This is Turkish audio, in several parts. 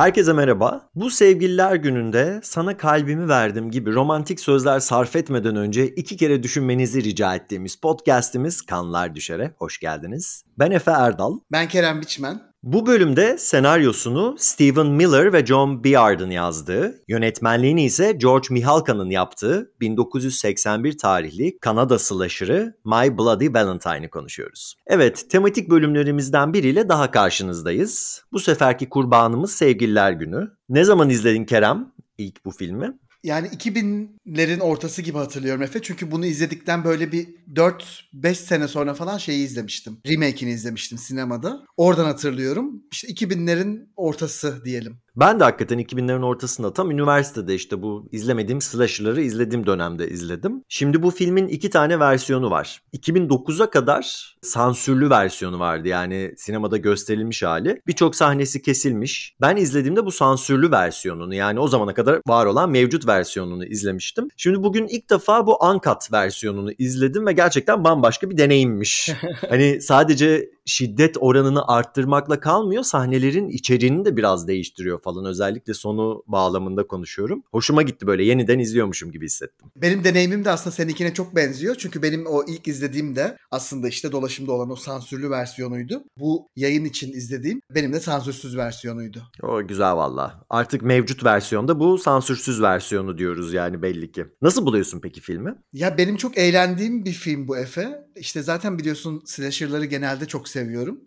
Herkese merhaba. Bu sevgililer gününde sana kalbimi verdim gibi romantik sözler sarf etmeden önce iki kere düşünmenizi rica ettiğimiz podcast'imiz Kanlar Düşer'e hoş geldiniz. Ben Efe Erdal. Ben Kerem Biçmen. Bu bölümde senaryosunu Stephen Miller ve John Beard'ın yazdığı, yönetmenliğini ise George Mihalka'nın yaptığı 1981 tarihli Kanada slasher'ı My Bloody Valentine'ı konuşuyoruz. Evet, tematik bölümlerimizden biriyle daha karşınızdayız. Bu seferki kurbanımız Sevgililer Günü. Ne zaman izledin Kerem ilk bu filmi? Yani 2000'lerin ortası gibi hatırlıyorum Efe. Çünkü bunu izledikten böyle bir 4-5 sene sonra falan şeyi izlemiştim. Remake'ini izlemiştim sinemada. Oradan hatırlıyorum. İşte 2000'lerin ortası diyelim. Ben de hakikaten 2000'lerin ortasında tam üniversitede işte bu izlemediğim slasher'ları izlediğim dönemde izledim. Şimdi bu filmin iki tane versiyonu var. 2009'a kadar sansürlü versiyonu vardı yani sinemada gösterilmiş hali. Birçok sahnesi kesilmiş. Ben izlediğimde bu sansürlü versiyonunu yani o zamana kadar var olan mevcut versiyonunu izlemiştim. Şimdi bugün ilk defa bu uncut versiyonunu izledim ve gerçekten bambaşka bir deneyimmiş. hani sadece şiddet oranını arttırmakla kalmıyor. Sahnelerin içeriğini de biraz değiştiriyor falan. Özellikle sonu bağlamında konuşuyorum. Hoşuma gitti böyle yeniden izliyormuşum gibi hissettim. Benim deneyimim de aslında seninkine çok benziyor. Çünkü benim o ilk izlediğim de aslında işte dolaşımda olan o sansürlü versiyonuydu. Bu yayın için izlediğim benim de sansürsüz versiyonuydu. O güzel valla. Artık mevcut versiyonda bu sansürsüz versiyonu diyoruz yani belli ki. Nasıl buluyorsun peki filmi? Ya benim çok eğlendiğim bir film bu Efe. İşte zaten biliyorsun slasher'ları genelde çok seviyorum.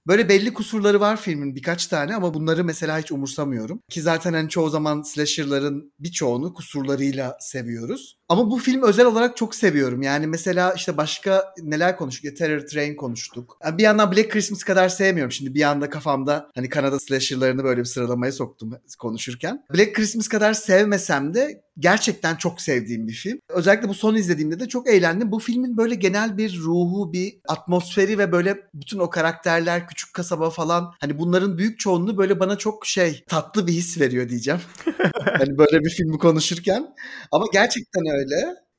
Böyle belli kusurları var filmin birkaç tane ama bunları mesela hiç umursamıyorum. Ki zaten hani çoğu zaman slasher'ların birçoğunu kusurlarıyla seviyoruz. Ama bu film özel olarak çok seviyorum. Yani mesela işte başka neler konuştuk? Ya Terror Train konuştuk. Yani bir yandan Black Christmas kadar sevmiyorum. Şimdi bir anda kafamda hani Kanada slasher'larını böyle bir sıralamaya soktum konuşurken. Black Christmas kadar sevmesem de gerçekten çok sevdiğim bir film. Özellikle bu son izlediğimde de çok eğlendim. Bu filmin böyle genel bir ruhu, bir atmosferi ve böyle bütün o karakterler, küçük kasaba falan hani bunların büyük çoğunluğu böyle bana çok şey tatlı bir his veriyor diyeceğim. hani böyle bir filmi konuşurken. Ama gerçekten öyle.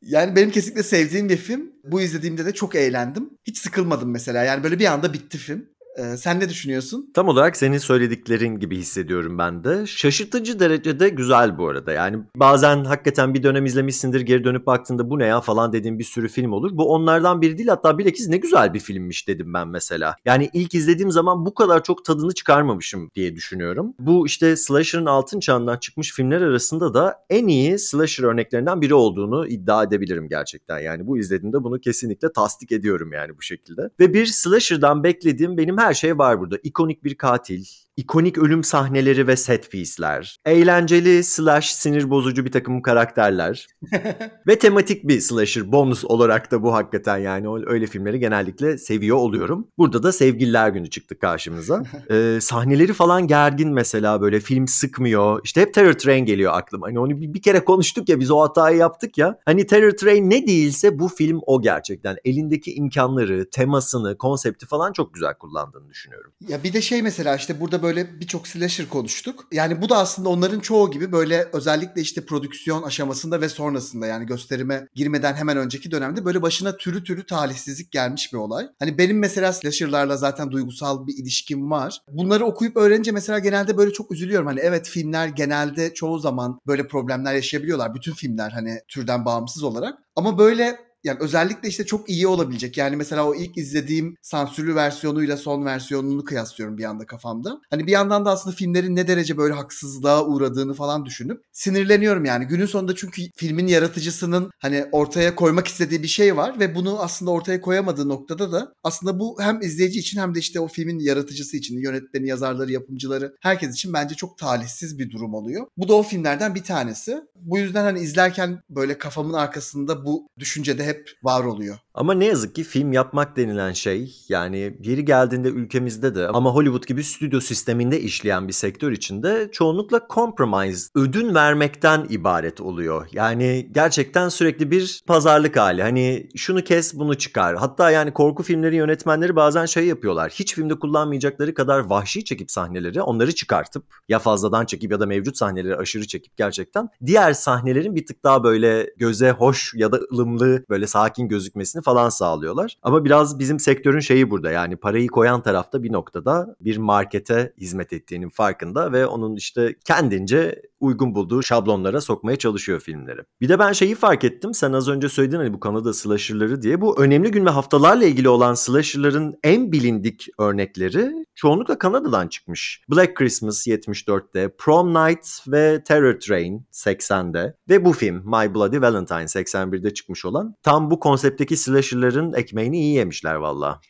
Yani benim kesinlikle sevdiğim bir film. Bu izlediğimde de çok eğlendim. Hiç sıkılmadım mesela. Yani böyle bir anda bitti film. Ee, sen ne düşünüyorsun? Tam olarak senin söylediklerin gibi hissediyorum ben de. Şaşırtıcı derecede güzel bu arada. Yani bazen hakikaten bir dönem izlemişsindir geri dönüp baktığında bu ne ya falan dediğim bir sürü film olur. Bu onlardan biri değil hatta bilakis ne güzel bir filmmiş dedim ben mesela. Yani ilk izlediğim zaman bu kadar çok tadını çıkarmamışım diye düşünüyorum. Bu işte slasher'ın altın çağından çıkmış filmler arasında da en iyi slasher örneklerinden biri olduğunu iddia edebilirim gerçekten. Yani bu izlediğimde bunu kesinlikle tasdik ediyorum yani bu şekilde. Ve bir slasher'dan beklediğim benim her şey var burada. İkonik bir katil, ikonik ölüm sahneleri ve set piece'ler, eğlenceli slash sinir bozucu bir takım karakterler ve tematik bir slasher bonus olarak da bu hakikaten yani öyle filmleri genellikle seviyor oluyorum. Burada da Sevgililer Günü çıktı karşımıza. ee, sahneleri falan gergin mesela böyle film sıkmıyor. İşte hep Terror Train geliyor aklıma. Hani onu bir, bir kere konuştuk ya biz o hatayı yaptık ya. Hani Terror Train ne değilse bu film o gerçekten. Elindeki imkanları, temasını, konsepti falan çok güzel kullandığını düşünüyorum. Ya bir de şey mesela işte burada böyle birçok slasher konuştuk. Yani bu da aslında onların çoğu gibi böyle özellikle işte prodüksiyon aşamasında ve sonrasında yani gösterime girmeden hemen önceki dönemde böyle başına türü türü talihsizlik gelmiş bir olay. Hani benim mesela slasher'larla zaten duygusal bir ilişkim var. Bunları okuyup öğrenince mesela genelde böyle çok üzülüyorum. Hani evet filmler genelde çoğu zaman böyle problemler yaşayabiliyorlar. Bütün filmler hani türden bağımsız olarak. Ama böyle yani özellikle işte çok iyi olabilecek. Yani mesela o ilk izlediğim sansürlü versiyonuyla son versiyonunu kıyaslıyorum bir anda kafamda. Hani bir yandan da aslında filmlerin ne derece böyle haksızlığa uğradığını falan düşünüp sinirleniyorum yani. Günün sonunda çünkü filmin yaratıcısının hani ortaya koymak istediği bir şey var ve bunu aslında ortaya koyamadığı noktada da aslında bu hem izleyici için hem de işte o filmin yaratıcısı için, yönetmeni, yazarları, yapımcıları herkes için bence çok talihsiz bir durum oluyor. Bu da o filmlerden bir tanesi. Bu yüzden hani izlerken böyle kafamın arkasında bu düşüncede hep hep var oluyor. Ama ne yazık ki film yapmak denilen şey yani yeri geldiğinde ülkemizde de ama Hollywood gibi stüdyo sisteminde işleyen bir sektör içinde çoğunlukla compromise, ödün vermekten ibaret oluyor. Yani gerçekten sürekli bir pazarlık hali. Hani şunu kes bunu çıkar. Hatta yani korku filmleri yönetmenleri bazen şey yapıyorlar. Hiç filmde kullanmayacakları kadar vahşi çekip sahneleri onları çıkartıp ya fazladan çekip ya da mevcut sahneleri aşırı çekip gerçekten diğer sahnelerin bir tık daha böyle göze hoş ya da ılımlı böyle sakin gözükmesini falan sağlıyorlar. Ama biraz bizim sektörün şeyi burada yani parayı koyan tarafta bir noktada bir markete hizmet ettiğinin farkında ve onun işte kendince uygun bulduğu şablonlara sokmaya çalışıyor filmleri. Bir de ben şeyi fark ettim. Sen az önce söyledin hani bu Kanada slasher'ları diye. Bu önemli gün ve haftalarla ilgili olan slasher'ların en bilindik örnekleri çoğunlukla Kanada'dan çıkmış. Black Christmas 74'te, Prom Night ve Terror Train 80'de ve bu film My Bloody Valentine 81'de çıkmış olan tam bu konseptteki slasher'ların ekmeğini iyi yemişler valla.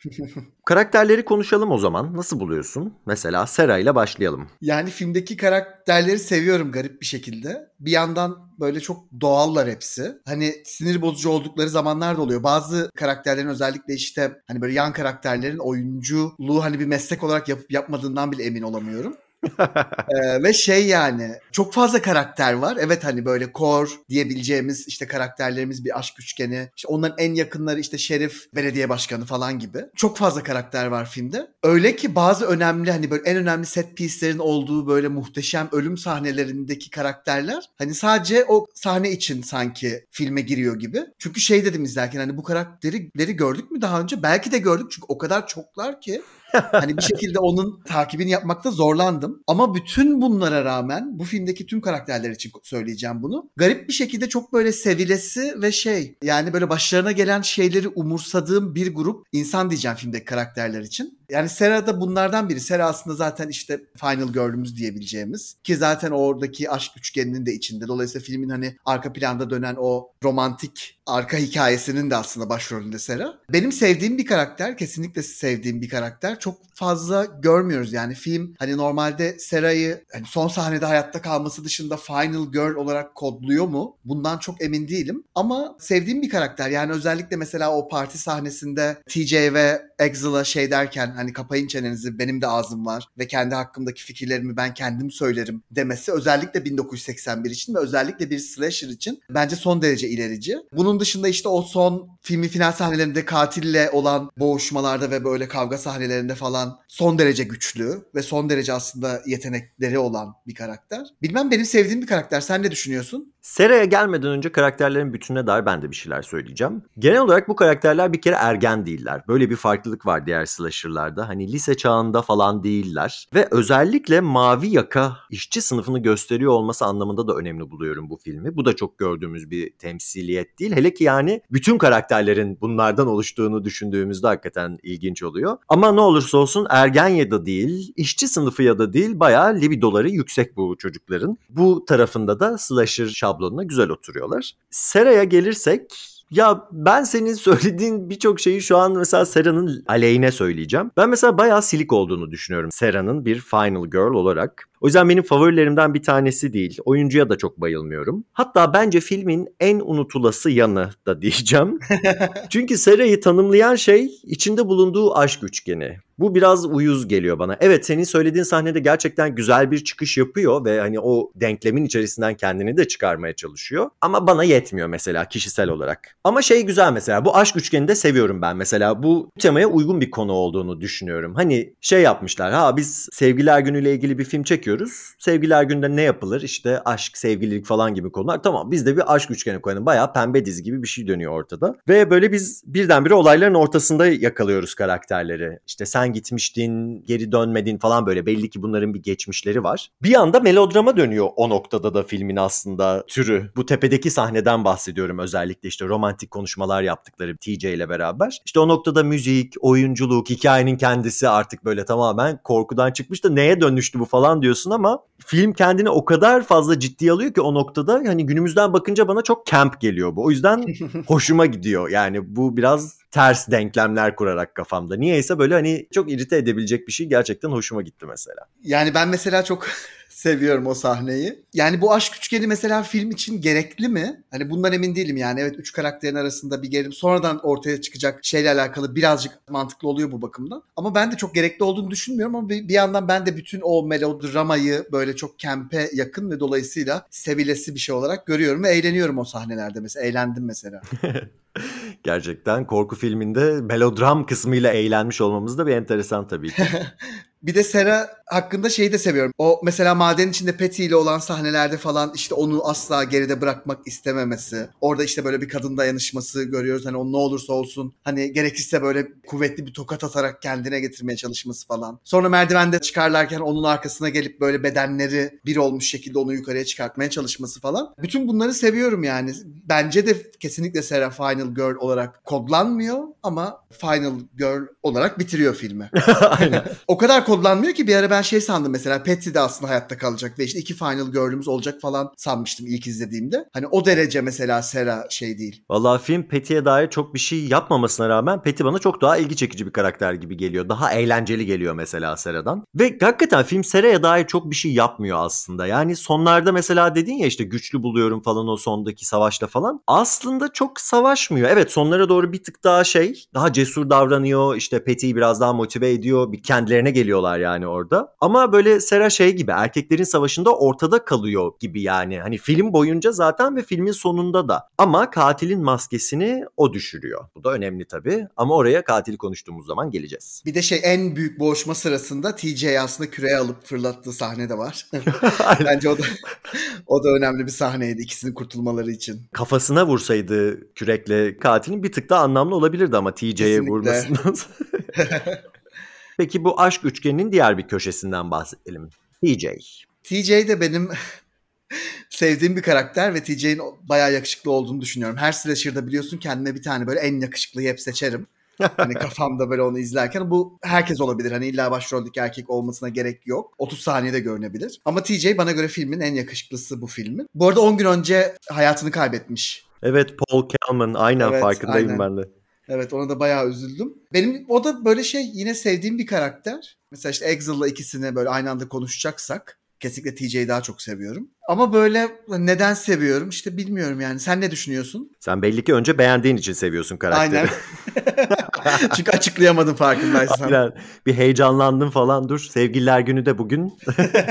Karakterleri konuşalım o zaman. Nasıl buluyorsun? Mesela Sera ile başlayalım. Yani filmdeki karakterleri seviyorum garip bir şekilde. Bir yandan böyle çok doğallar hepsi. Hani sinir bozucu oldukları zamanlar da oluyor. Bazı karakterlerin özellikle işte hani böyle yan karakterlerin oyunculuğu hani bir meslek olarak yapıp yapmadığından bile emin olamıyorum. ee, ve şey yani çok fazla karakter var. Evet hani böyle core diyebileceğimiz işte karakterlerimiz bir aşk üçgeni. İşte onların en yakınları işte şerif, belediye başkanı falan gibi. Çok fazla karakter var filmde. Öyle ki bazı önemli hani böyle en önemli set piece'lerin olduğu böyle muhteşem ölüm sahnelerindeki karakterler hani sadece o sahne için sanki filme giriyor gibi. Çünkü şey dedim izlerken hani bu karakterleri gördük mü daha önce? Belki de gördük çünkü o kadar çoklar ki hani bir şekilde onun takibini yapmakta zorlandım. Ama bütün bunlara rağmen bu filmdeki tüm karakterler için söyleyeceğim bunu. Garip bir şekilde çok böyle sevilesi ve şey yani böyle başlarına gelen şeyleri umursadığım bir grup insan diyeceğim filmdeki karakterler için. Yani Sera da bunlardan biri. Sera aslında zaten işte Final Girl'ümüz diyebileceğimiz. Ki zaten oradaki aşk üçgeninin de içinde. Dolayısıyla filmin hani arka planda dönen o romantik arka hikayesinin de aslında başrolünde Sera. Benim sevdiğim bir karakter. Kesinlikle sevdiğim bir karakter. Çok fazla görmüyoruz yani film hani normalde Sera'yı hani son sahnede hayatta kalması dışında Final Girl olarak kodluyor mu? Bundan çok emin değilim. Ama sevdiğim bir karakter. Yani özellikle mesela o parti sahnesinde TJ ve Exil'a şey derken hani kapayın çenenizi benim de ağzım var ve kendi hakkımdaki fikirlerimi ben kendim söylerim demesi özellikle 1981 için ve özellikle bir slasher için bence son derece ilerici. Bunun dışında işte o son filmin final sahnelerinde katille olan boğuşmalarda ve böyle kavga sahnelerinde falan son derece güçlü ve son derece aslında yetenekleri olan bir karakter. Bilmem benim sevdiğim bir karakter. Sen ne düşünüyorsun? Sera'ya gelmeden önce karakterlerin bütününe dair ben de bir şeyler söyleyeceğim. Genel olarak bu karakterler bir kere ergen değiller. Böyle bir farklılık var diğer slasher'larda. Hani lise çağında falan değiller. Ve özellikle mavi yaka işçi sınıfını gösteriyor olması anlamında da önemli buluyorum bu filmi. Bu da çok gördüğümüz bir temsiliyet değil. Hele ki yani bütün karakterlerin bunlardan oluştuğunu düşündüğümüzde hakikaten ilginç oluyor. Ama ne olursa olsun ergen ya da değil, işçi sınıfı ya da değil bayağı libidoları yüksek bu çocukların. Bu tarafında da slasher şablonuna güzel oturuyorlar. Sera'ya gelirsek ya ben senin söylediğin birçok şeyi şu an mesela Sera'nın aleyhine söyleyeceğim. Ben mesela bayağı silik olduğunu düşünüyorum Sera'nın bir Final Girl olarak. O yüzden benim favorilerimden bir tanesi değil. Oyuncuya da çok bayılmıyorum. Hatta bence filmin en unutulası yanı da diyeceğim. Çünkü Sera'yı tanımlayan şey içinde bulunduğu aşk üçgeni. Bu biraz uyuz geliyor bana. Evet senin söylediğin sahnede gerçekten güzel bir çıkış yapıyor ve hani o denklemin içerisinden kendini de çıkarmaya çalışıyor. Ama bana yetmiyor mesela kişisel olarak. Ama şey güzel mesela bu aşk üçgenini de seviyorum ben mesela. Bu temaya uygun bir konu olduğunu düşünüyorum. Hani şey yapmışlar ha biz sevgiler günüyle ilgili bir film çekiyoruz. Sevgiler günde ne yapılır? İşte aşk, sevgililik falan gibi konular. Tamam biz de bir aşk üçgeni koyalım. Bayağı pembe dizi gibi bir şey dönüyor ortada. Ve böyle biz birdenbire olayların ortasında yakalıyoruz karakterleri. İşte sen gitmiştin, geri dönmedin falan böyle. Belli ki bunların bir geçmişleri var. Bir anda melodrama dönüyor o noktada da filmin aslında türü. Bu tepedeki sahneden bahsediyorum özellikle işte romantik konuşmalar yaptıkları TJ ile beraber. İşte o noktada müzik, oyunculuk, hikayenin kendisi artık böyle tamamen korkudan çıkmış da neye dönüştü bu falan diyorsun ama film kendini o kadar fazla ciddiye alıyor ki o noktada hani günümüzden bakınca bana çok camp geliyor bu. O yüzden hoşuma gidiyor. Yani bu biraz ters denklemler kurarak kafamda. Niyeyse böyle hani çok irite edebilecek bir şey gerçekten hoşuma gitti mesela. Yani ben mesela çok seviyorum o sahneyi. Yani bu aşk üçgeni mesela film için gerekli mi? Hani bundan emin değilim yani. Evet üç karakterin arasında bir gerilim sonradan ortaya çıkacak şeyle alakalı birazcık mantıklı oluyor bu bakımdan. Ama ben de çok gerekli olduğunu düşünmüyorum ama bir, bir yandan ben de bütün o melodramayı böyle çok kempe yakın ve dolayısıyla sevilesi bir şey olarak görüyorum ve eğleniyorum o sahnelerde mesela. Eğlendim mesela. Gerçekten korku filminde melodram kısmıyla eğlenmiş olmamız da bir enteresan tabii ki. Bir de Sera hakkında şeyi de seviyorum. O mesela maden içinde Patty ile olan sahnelerde falan işte onu asla geride bırakmak istememesi. Orada işte böyle bir kadın dayanışması görüyoruz. Hani o ne olursa olsun hani gerekirse böyle kuvvetli bir tokat atarak kendine getirmeye çalışması falan. Sonra merdivende çıkarlarken onun arkasına gelip böyle bedenleri bir olmuş şekilde onu yukarıya çıkartmaya çalışması falan. Bütün bunları seviyorum yani. Bence de kesinlikle Sera Final Girl olarak kodlanmıyor ama Final Girl olarak bitiriyor filmi. Aynen. O kadar kodlanmıyor ki bir ara ben şey sandım mesela Patty de aslında hayatta kalacak ve işte iki Final Girl'ümüz olacak falan sanmıştım ilk izlediğimde. Hani o derece mesela Sera şey değil. Vallahi film Patty'ye dair çok bir şey yapmamasına rağmen Patty bana çok daha ilgi çekici bir karakter gibi geliyor. Daha eğlenceli geliyor mesela Sera'dan. Ve hakikaten film Sera'ya dair çok bir şey yapmıyor aslında. Yani sonlarda mesela dedin ya işte güçlü buluyorum falan o sondaki savaşta falan. Aslında çok savaşmıyor. Evet sonlara doğru bir tık daha şey daha cesur davranıyor. İşte Patty'yi biraz daha motive ediyor. Bir kendilerine geliyorlar yani orada. Ama böyle Sera şey gibi erkeklerin savaşında ortada kalıyor gibi yani. Hani film boyunca zaten ve filmin sonunda da. Ama katilin maskesini o düşürüyor. Bu da önemli tabii. Ama oraya katili konuştuğumuz zaman geleceğiz. Bir de şey en büyük boğuşma sırasında TJ aslında küreye alıp fırlattığı sahne de var. Bence o da o da önemli bir sahneydi ikisinin kurtulmaları için. Kafasına vursaydı kürekle katilin bir tık daha anlamlı olabilirdi ama TJ'ye vurmasından. Peki bu aşk üçgeninin diğer bir köşesinden bahsedelim. TJ. TJ de benim sevdiğim bir karakter ve TJ'nin bayağı yakışıklı olduğunu düşünüyorum. Her slasher'da biliyorsun kendime bir tane böyle en yakışıklıyı hep seçerim. Hani kafamda böyle onu izlerken bu herkes olabilir. Hani illa başroldeki erkek olmasına gerek yok. 30 saniyede görünebilir. Ama TJ bana göre filmin en yakışıklısı bu filmin. Bu arada 10 gün önce hayatını kaybetmiş. Evet Paul Kalman aynen Evet, farkındayım aynen. ben de. Evet ona da bayağı üzüldüm. Benim o da böyle şey yine sevdiğim bir karakter. Mesela işte Exil'la ikisini böyle aynı anda konuşacaksak kesinlikle TJ'yi daha çok seviyorum. Ama böyle neden seviyorum işte bilmiyorum yani. Sen ne düşünüyorsun? Sen belli ki önce beğendiğin için seviyorsun karakteri. Aynen. Çünkü açıklayamadım farkındaysan. Aynen. Bir heyecanlandın falan dur. Sevgililer günü de bugün.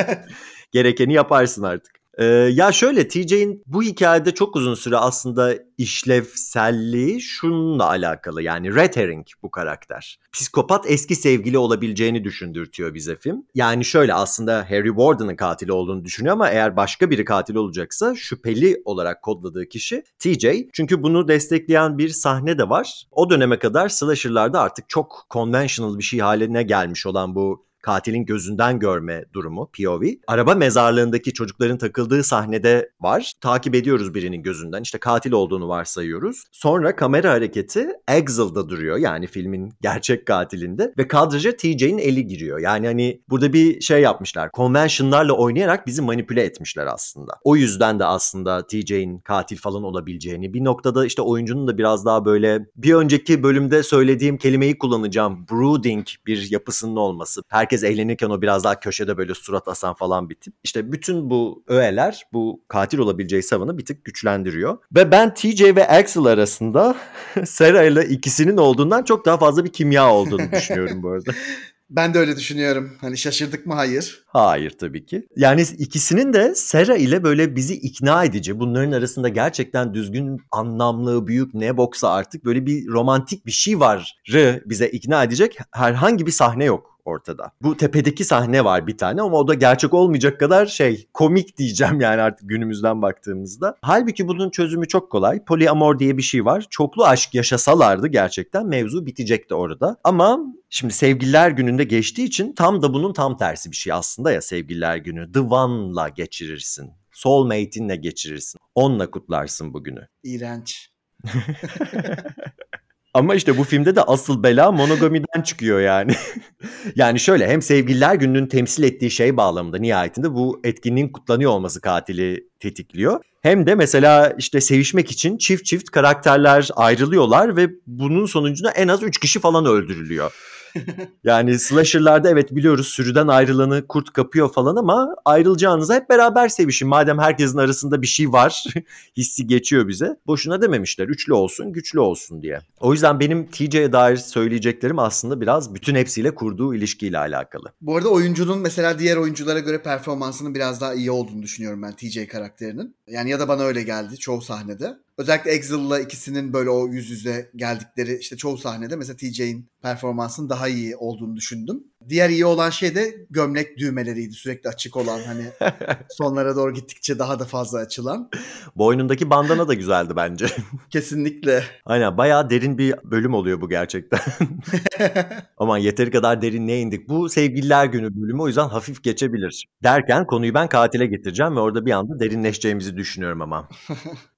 Gerekeni yaparsın artık. Ee, ya şöyle TJ'in bu hikayede çok uzun süre aslında işlevselliği şununla alakalı. Yani red herring bu karakter. Psikopat eski sevgili olabileceğini düşündürtüyor bize film. Yani şöyle aslında Harry Warden'ın katili olduğunu düşünüyor ama eğer başka biri katil olacaksa şüpheli olarak kodladığı kişi TJ. Çünkü bunu destekleyen bir sahne de var. O döneme kadar slasher'larda artık çok conventional bir şey haline gelmiş olan bu katilin gözünden görme durumu POV. Araba mezarlığındaki çocukların takıldığı sahnede var. Takip ediyoruz birinin gözünden. İşte katil olduğunu varsayıyoruz. Sonra kamera hareketi Exil'da duruyor. Yani filmin gerçek katilinde. Ve kadraja TJ'nin eli giriyor. Yani hani burada bir şey yapmışlar. Convention'larla oynayarak bizi manipüle etmişler aslında. O yüzden de aslında TJ'nin katil falan olabileceğini bir noktada işte oyuncunun da biraz daha böyle bir önceki bölümde söylediğim kelimeyi kullanacağım. Brooding bir yapısının olması. Herkes eğlenirken o biraz daha köşede böyle surat asan falan bir tip. İşte bütün bu öğeler bu katil olabileceği savını bir tık güçlendiriyor. Ve ben TJ ve Axel arasında Sarah ile ikisinin olduğundan çok daha fazla bir kimya olduğunu düşünüyorum bu arada. Ben de öyle düşünüyorum. Hani şaşırdık mı? Hayır. Hayır tabii ki. Yani ikisinin de Sera ile böyle bizi ikna edici, bunların arasında gerçekten düzgün, anlamlı, büyük ne boksa artık böyle bir romantik bir şey varı bize ikna edecek herhangi bir sahne yok ortada. Bu tepedeki sahne var bir tane ama o da gerçek olmayacak kadar şey komik diyeceğim yani artık günümüzden baktığımızda. Halbuki bunun çözümü çok kolay. Poliamor diye bir şey var. Çoklu aşk yaşasalardı gerçekten mevzu bitecekti orada. Ama şimdi sevgililer gününde geçtiği için tam da bunun tam tersi bir şey aslında ya sevgililer günü. The One'la geçirirsin. Soulmate'inle geçirirsin. Onunla kutlarsın bugünü. İğrenç. Ama işte bu filmde de asıl bela monogamiden çıkıyor yani. yani şöyle hem sevgililer gününün temsil ettiği şey bağlamında nihayetinde bu etkinliğin kutlanıyor olması katili tetikliyor. Hem de mesela işte sevişmek için çift çift karakterler ayrılıyorlar ve bunun sonucunda en az 3 kişi falan öldürülüyor. yani slasher'larda evet biliyoruz sürüden ayrılanı kurt kapıyor falan ama ayrılacağınıza hep beraber sevişin. Madem herkesin arasında bir şey var hissi geçiyor bize. Boşuna dememişler üçlü olsun güçlü olsun diye. O yüzden benim TJ'ye dair söyleyeceklerim aslında biraz bütün hepsiyle kurduğu ilişkiyle alakalı. Bu arada oyuncunun mesela diğer oyunculara göre performansının biraz daha iyi olduğunu düşünüyorum ben TJ karakterinin. Yani ya da bana öyle geldi çoğu sahnede. Özellikle Exil'la ikisinin böyle o yüz yüze geldikleri işte çoğu sahnede mesela TJ'in performansının daha iyi olduğunu düşündüm. Diğer iyi olan şey de gömlek düğmeleriydi sürekli açık olan hani sonlara doğru gittikçe daha da fazla açılan. Boynundaki bandana da güzeldi bence. Kesinlikle. Aynen bayağı derin bir bölüm oluyor bu gerçekten. Aman yeteri kadar derinliğe indik. Bu sevgililer günü bölümü o yüzden hafif geçebilir. Derken konuyu ben katile getireceğim ve orada bir anda derinleşeceğimizi düşünüyorum ama.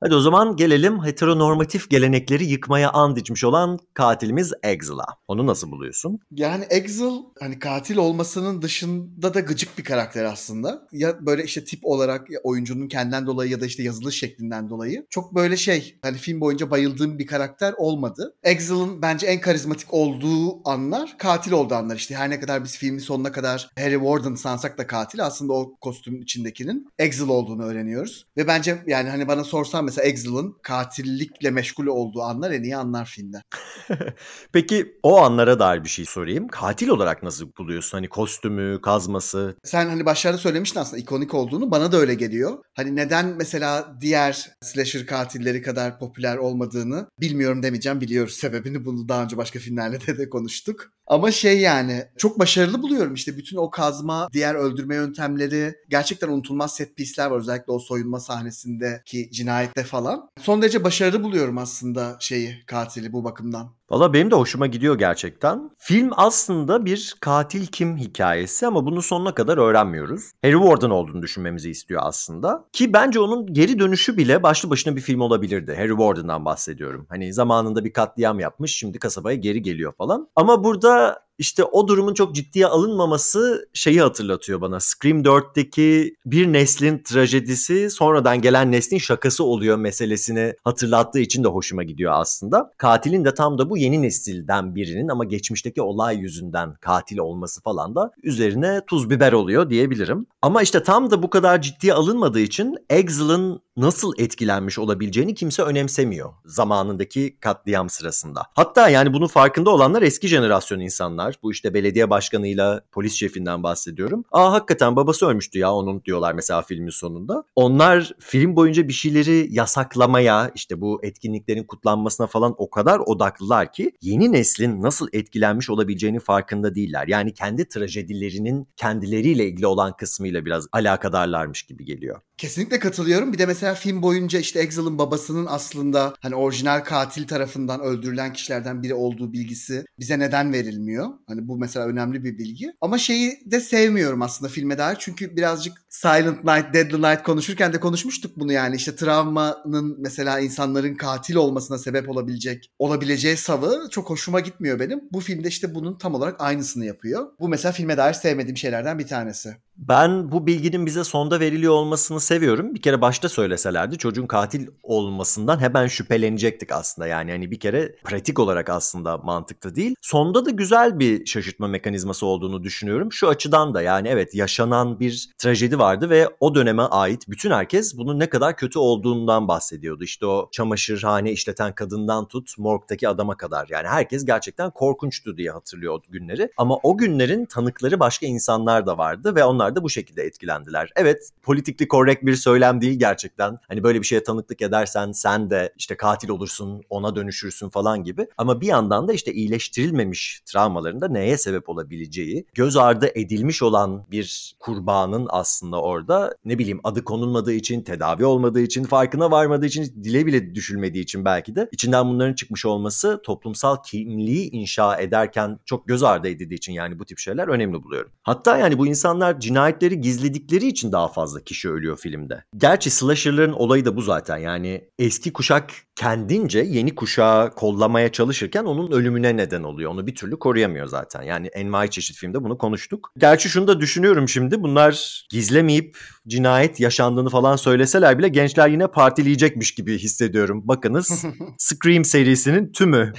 Hadi o zaman gelelim heteronormatif gelenekleri yıkmaya and içmiş olan katilimiz Exil'a. Onu nasıl buluyorsun? Yani Exil hani katil olmasının dışında da gıcık bir karakter aslında. Ya böyle işte tip olarak ya oyuncunun kendinden dolayı ya da işte yazılış şeklinden dolayı. Çok böyle şey hani film boyunca bayıldığım bir karakter olmadı. Exil'ın bence en karizmatik olduğu anlar katil olduğu anlar işte. Her ne kadar biz filmin sonuna kadar Harry Warden sansak da katil aslında o kostümün içindekinin Exil olduğunu öğreniyoruz. Ve bence yani hani bana sorsan mesela Exil'ın katillikle meşgul olduğu anlar en iyi anlar filmde. Peki o anlara dair bir şey sorayım. Katil olarak nasıl buluyorsun? Hani kostümü, kazması. Sen hani başlarda söylemiştin aslında ikonik olduğunu. Bana da öyle geliyor. Hani neden mesela diğer slasher katilleri kadar popüler olmadığını bilmiyorum demeyeceğim. Biliyoruz sebebini. Bunu daha önce başka filmlerde de, de konuştuk. Ama şey yani çok başarılı buluyorum işte bütün o kazma, diğer öldürme yöntemleri gerçekten unutulmaz set piece'ler var özellikle o soyunma sahnesindeki cinayette falan. Son derece başarılı buluyorum aslında şeyi katili bu bakımdan. Valla benim de hoşuma gidiyor gerçekten. Film aslında bir katil kim hikayesi ama bunu sonuna kadar öğrenmiyoruz. Harry Warden olduğunu düşünmemizi istiyor aslında. Ki bence onun geri dönüşü bile başlı başına bir film olabilirdi. Harry Warden'dan bahsediyorum. Hani zamanında bir katliam yapmış şimdi kasabaya geri geliyor falan. Ama burada işte o durumun çok ciddiye alınmaması şeyi hatırlatıyor bana. Scream 4'teki bir neslin trajedisi sonradan gelen neslin şakası oluyor meselesini hatırlattığı için de hoşuma gidiyor aslında. Katilin de tam da bu yeni nesilden birinin ama geçmişteki olay yüzünden katil olması falan da üzerine tuz biber oluyor diyebilirim. Ama işte tam da bu kadar ciddiye alınmadığı için Exil'ın nasıl etkilenmiş olabileceğini kimse önemsemiyor zamanındaki katliam sırasında. Hatta yani bunun farkında olanlar eski jenerasyon insanlar. Bu işte belediye başkanıyla polis şefinden bahsediyorum. Aa hakikaten babası ölmüştü ya onun diyorlar mesela filmin sonunda. Onlar film boyunca bir şeyleri yasaklamaya işte bu etkinliklerin kutlanmasına falan o kadar odaklılar ki yeni neslin nasıl etkilenmiş olabileceğini farkında değiller. Yani kendi trajedilerinin kendileriyle ilgili olan kısmıyla biraz alakadarlarmış gibi geliyor. Kesinlikle katılıyorum. Bir de mesela film boyunca işte Exil'ın babasının aslında hani orijinal katil tarafından öldürülen kişilerden biri olduğu bilgisi bize neden verilmiyor? Hani bu mesela önemli bir bilgi. Ama şeyi de sevmiyorum aslında filme dair. Çünkü birazcık Silent Night, Deadly Night konuşurken de konuşmuştuk bunu yani. işte travmanın mesela insanların katil olmasına sebep olabilecek olabileceği savı çok hoşuma gitmiyor benim. Bu filmde işte bunun tam olarak aynısını yapıyor. Bu mesela filme dair sevmediğim şeylerden bir tanesi. Ben bu bilginin bize sonda veriliyor olmasını seviyorum. Bir kere başta söyleselerdi çocuğun katil olmasından hemen şüphelenecektik aslında. Yani hani bir kere pratik olarak aslında mantıklı değil. Sonda da güzel bir şaşırtma mekanizması olduğunu düşünüyorum. Şu açıdan da yani evet yaşanan bir trajedi vardı ve o döneme ait bütün herkes bunun ne kadar kötü olduğundan bahsediyordu. İşte o çamaşırhane işleten kadından tut morgdaki adama kadar. Yani herkes gerçekten korkunçtu diye hatırlıyor o günleri. Ama o günlerin tanıkları başka insanlar da vardı ve onlar da bu şekilde etkilendiler. Evet politikli korrekt bir söylem değil gerçekten. Hani böyle bir şeye tanıklık edersen sen de işte katil olursun, ona dönüşürsün falan gibi. Ama bir yandan da işte iyileştirilmemiş travmalarında neye sebep olabileceği, göz ardı edilmiş olan bir kurbanın aslında orada ne bileyim adı konulmadığı için, tedavi olmadığı için, farkına varmadığı için, dile bile düşülmediği için belki de içinden bunların çıkmış olması toplumsal kimliği inşa ederken çok göz ardı edildiği için yani bu tip şeyler önemli buluyorum. Hatta yani bu insanlar cinayetleri gizledikleri için daha fazla kişi ölüyor filmde. Gerçi slasher'ların olayı da bu zaten. Yani eski kuşak kendince yeni kuşağı kollamaya çalışırken onun ölümüne neden oluyor. Onu bir türlü koruyamıyor zaten. Yani envai çeşit filmde bunu konuştuk. Gerçi şunu da düşünüyorum şimdi. Bunlar gizlemeyip cinayet yaşandığını falan söyleseler bile gençler yine partileyecekmiş gibi hissediyorum. Bakınız Scream serisinin tümü.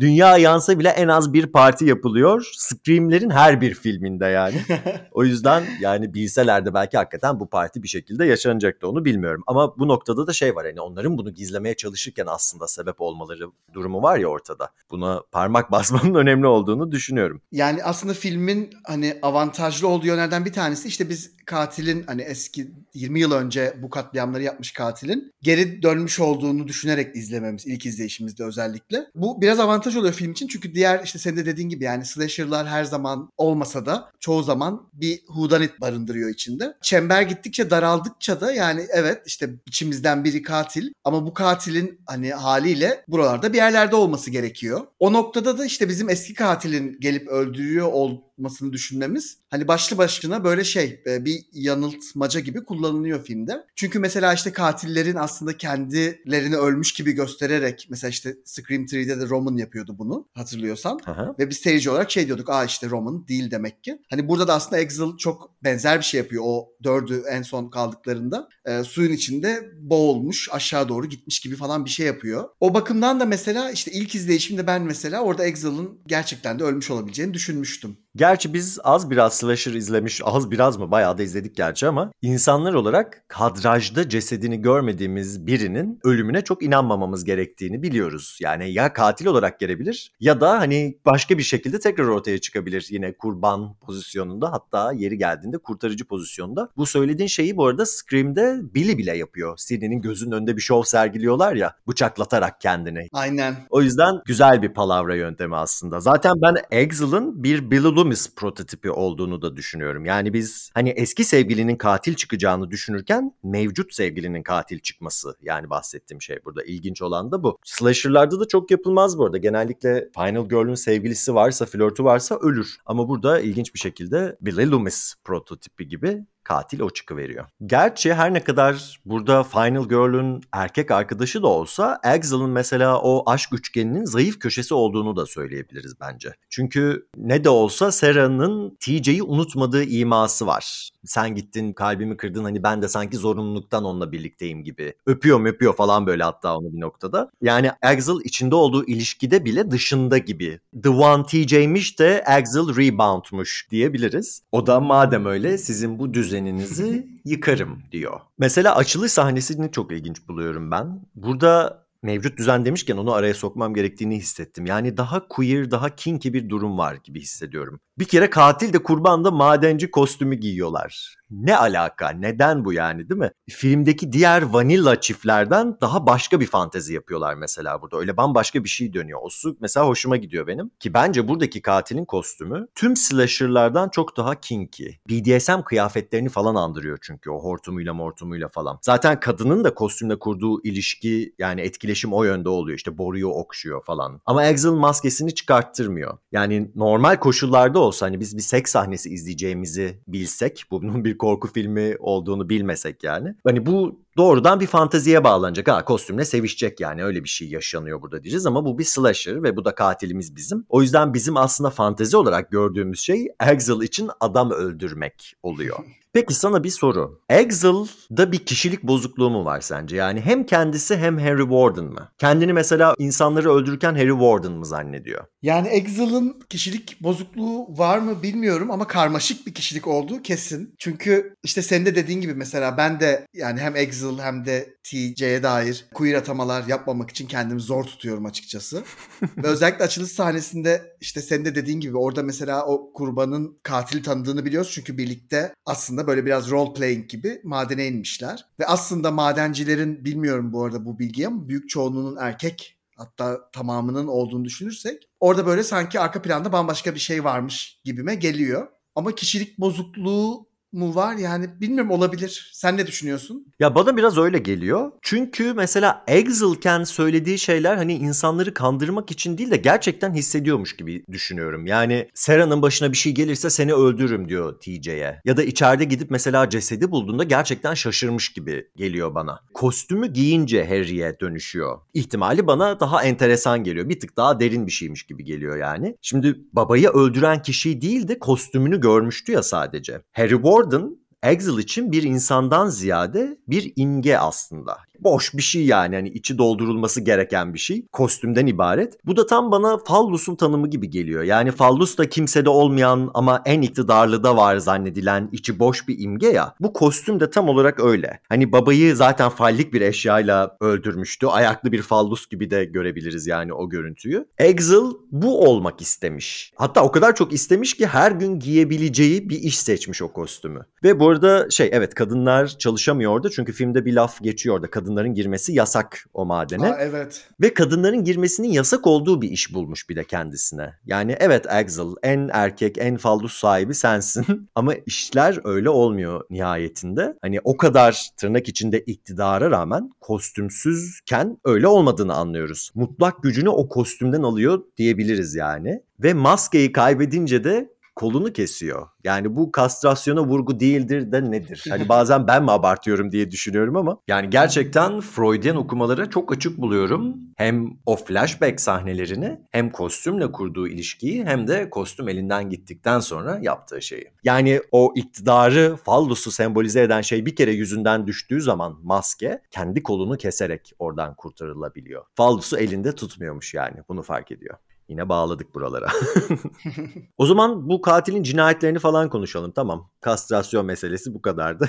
Dünya yansa bile en az bir parti yapılıyor. Scream'lerin her bir filminde yani. O yüzden yani bilseler de belki hakikaten bu parti bir şekilde yaşanacaktı onu bilmiyorum. Ama bu noktada da şey var hani onların bunu gizlemeye çalışırken aslında sebep olmaları durumu var ya ortada. Buna parmak basmanın önemli olduğunu düşünüyorum. Yani aslında filmin hani avantajlı olduğu yönlerden bir tanesi işte biz katilin hani eski 20 yıl önce bu katliamları yapmış katilin geri dönmüş olduğunu düşünerek izlememiz ilk izleyişimizde özellikle. Bu biraz avantaj oluyor film için çünkü diğer işte senin de dediğin gibi yani slasher'lar her zaman olmasa da çoğu zaman bir hudanit barındırıyor içinde. Çember gittikçe daraldıkça da yani evet işte içimizden biri katil ama bu katilin hani haliyle buralarda bir yerlerde olması gerekiyor. O noktada da işte bizim eski katilin gelip öldürüyor olmasını düşünmemiz hani başlı başına böyle şey e, bir yanıltmaca gibi kullanılıyor filmde. Çünkü mesela işte katillerin aslında kendilerini ölmüş gibi göstererek mesela işte Scream 3'de de Roman yapıyordu bunu hatırlıyorsan. Aha. Ve biz seyirci olarak şey diyorduk aa işte Roman değil demek ki. Hani burada da aslında Exil çok benzer bir şey yapıyor o dördü en son kaldıklarında. E, suyun içinde boğulmuş aşağı doğru gitmiş gibi falan bir şey yapıyor. O bakımdan da mesela işte ilk izleyişimde ben mesela orada Exil'ın gerçekten de ölmüş olabileceğini düşünmüştüm. Gerçi biz az biraz slasher izlemiş, az biraz mı bayağı da izledik gerçi ama insanlar olarak kadrajda cesedini görmediğimiz birinin ölümüne çok inanmamamız gerektiğini biliyoruz. Yani ya katil olarak gelebilir ya da hani başka bir şekilde tekrar ortaya çıkabilir yine kurban pozisyonunda hatta yeri geldiğinde kurtarıcı pozisyonda. Bu söylediğin şeyi bu arada Scream'de Billy bile yapıyor. Sidney'nin gözünün önünde bir şov sergiliyorlar ya bıçaklatarak kendini. Aynen. O yüzden güzel bir palavra yöntemi aslında. Zaten ben Exil'ın bir Billy Loomis prototipi olduğunu da düşünüyorum. Yani biz hani eski sevgilinin katil çıkacağını düşünürken mevcut sevgilinin katil çıkması yani bahsettiğim şey burada. ilginç olan da bu. Slasher'larda da çok yapılmaz bu arada. Genellikle Final Girl'ün sevgilisi varsa, flörtü varsa ölür. Ama burada ilginç bir şekilde Billy Loomis prototipi gibi katil o çıkıveriyor. Gerçi her ne kadar burada Final Girl'ün erkek arkadaşı da olsa Exil'ın mesela o aşk üçgeninin zayıf köşesi olduğunu da söyleyebiliriz bence. Çünkü ne de olsa Sarah'nın TJ'yi unutmadığı iması var. Sen gittin kalbimi kırdın hani ben de sanki zorunluluktan onunla birlikteyim gibi. Öpüyor öpüyor falan böyle hatta onu bir noktada. Yani Exil içinde olduğu ilişkide bile dışında gibi. The One TJ'miş de Exil Rebound'muş diyebiliriz. O da madem öyle sizin bu düzeninizi yıkarım diyor. Mesela açılış sahnesini çok ilginç buluyorum ben. Burada mevcut düzen demişken onu araya sokmam gerektiğini hissettim. Yani daha queer, daha kinky bir durum var gibi hissediyorum. Bir kere katil de kurban da madenci kostümü giyiyorlar. Ne alaka? Neden bu yani değil mi? Filmdeki diğer vanilla çiftlerden daha başka bir fantezi yapıyorlar mesela burada. Öyle bambaşka bir şey dönüyor. O su mesela hoşuma gidiyor benim. Ki bence buradaki katilin kostümü tüm slasher'lardan çok daha kinky. BDSM kıyafetlerini falan andırıyor çünkü o hortumuyla mortumuyla falan. Zaten kadının da kostümle kurduğu ilişki yani etkileşim o yönde oluyor. İşte boruyu okşuyor falan. Ama Exil maskesini çıkarttırmıyor. Yani normal koşullarda olsa hani biz bir seks sahnesi izleyeceğimizi bilsek bunun bir korku filmi olduğunu bilmesek yani. Hani bu doğrudan bir fanteziye bağlanacak. Ha kostümle sevişecek yani öyle bir şey yaşanıyor burada diyeceğiz ama bu bir slasher ve bu da katilimiz bizim. O yüzden bizim aslında fantezi olarak gördüğümüz şey Exil için adam öldürmek oluyor. Peki sana bir soru. Exil'da bir kişilik bozukluğu mu var sence? Yani hem kendisi hem Harry Warden mı? Kendini mesela insanları öldürürken Harry Warden mı zannediyor? Yani Exil'ın kişilik bozukluğu var mı bilmiyorum ama karmaşık bir kişilik olduğu kesin. Çünkü işte senin de dediğin gibi mesela ben de yani hem Exil hem de TJ'ye dair queer atamalar yapmamak için kendimi zor tutuyorum açıkçası. Ve özellikle açılış sahnesinde işte senin de dediğin gibi orada mesela o kurbanın katili tanıdığını biliyoruz. Çünkü birlikte aslında böyle biraz role playing gibi madene inmişler. Ve aslında madencilerin bilmiyorum bu arada bu bilgiyi ama büyük çoğunluğunun erkek hatta tamamının olduğunu düşünürsek orada böyle sanki arka planda bambaşka bir şey varmış gibime geliyor. Ama kişilik bozukluğu mu var? Yani bilmiyorum olabilir. Sen ne düşünüyorsun? Ya bana biraz öyle geliyor. Çünkü mesela Exil'ken söylediği şeyler hani insanları kandırmak için değil de gerçekten hissediyormuş gibi düşünüyorum. Yani Sera'nın başına bir şey gelirse seni öldürürüm diyor TJ'ye. Ya da içeride gidip mesela cesedi bulduğunda gerçekten şaşırmış gibi geliyor bana. Kostümü giyince Harry'e dönüşüyor. İhtimali bana daha enteresan geliyor. Bir tık daha derin bir şeymiş gibi geliyor yani. Şimdi babayı öldüren kişi değil de kostümünü görmüştü ya sadece. Harry Warden Exil için bir insandan ziyade bir imge aslında. Boş bir şey yani. Hani içi doldurulması gereken bir şey. Kostümden ibaret. Bu da tam bana fallusun tanımı gibi geliyor. Yani fallus da kimsede olmayan ama en iktidarlı da var zannedilen içi boş bir imge ya. Bu kostüm de tam olarak öyle. Hani babayı zaten fallik bir eşyayla öldürmüştü. Ayaklı bir fallus gibi de görebiliriz yani o görüntüyü. Exil bu olmak istemiş. Hatta o kadar çok istemiş ki her gün giyebileceği bir iş seçmiş o kostümü. Ve bu arada şey evet kadınlar çalışamıyordu çünkü filmde bir laf geçiyor orada. Kadınların girmesi yasak o madene. Aa, evet. Ve kadınların girmesinin yasak olduğu bir iş bulmuş bir de kendisine. Yani evet Axel en erkek en fallus sahibi sensin ama işler öyle olmuyor nihayetinde. Hani o kadar tırnak içinde iktidara rağmen kostümsüzken öyle olmadığını anlıyoruz. Mutlak gücünü o kostümden alıyor diyebiliriz yani. Ve maskeyi kaybedince de kolunu kesiyor. Yani bu kastrasyona vurgu değildir de nedir? Hani bazen ben mi abartıyorum diye düşünüyorum ama yani gerçekten Freudian okumalara çok açık buluyorum. Hem o flashback sahnelerini hem kostümle kurduğu ilişkiyi hem de kostüm elinden gittikten sonra yaptığı şeyi. Yani o iktidarı fallusu sembolize eden şey bir kere yüzünden düştüğü zaman maske kendi kolunu keserek oradan kurtarılabiliyor. Fallusu elinde tutmuyormuş yani bunu fark ediyor. Yine bağladık buralara. o zaman bu katilin cinayetlerini falan konuşalım. Tamam. Kastrasyon meselesi bu kadardı.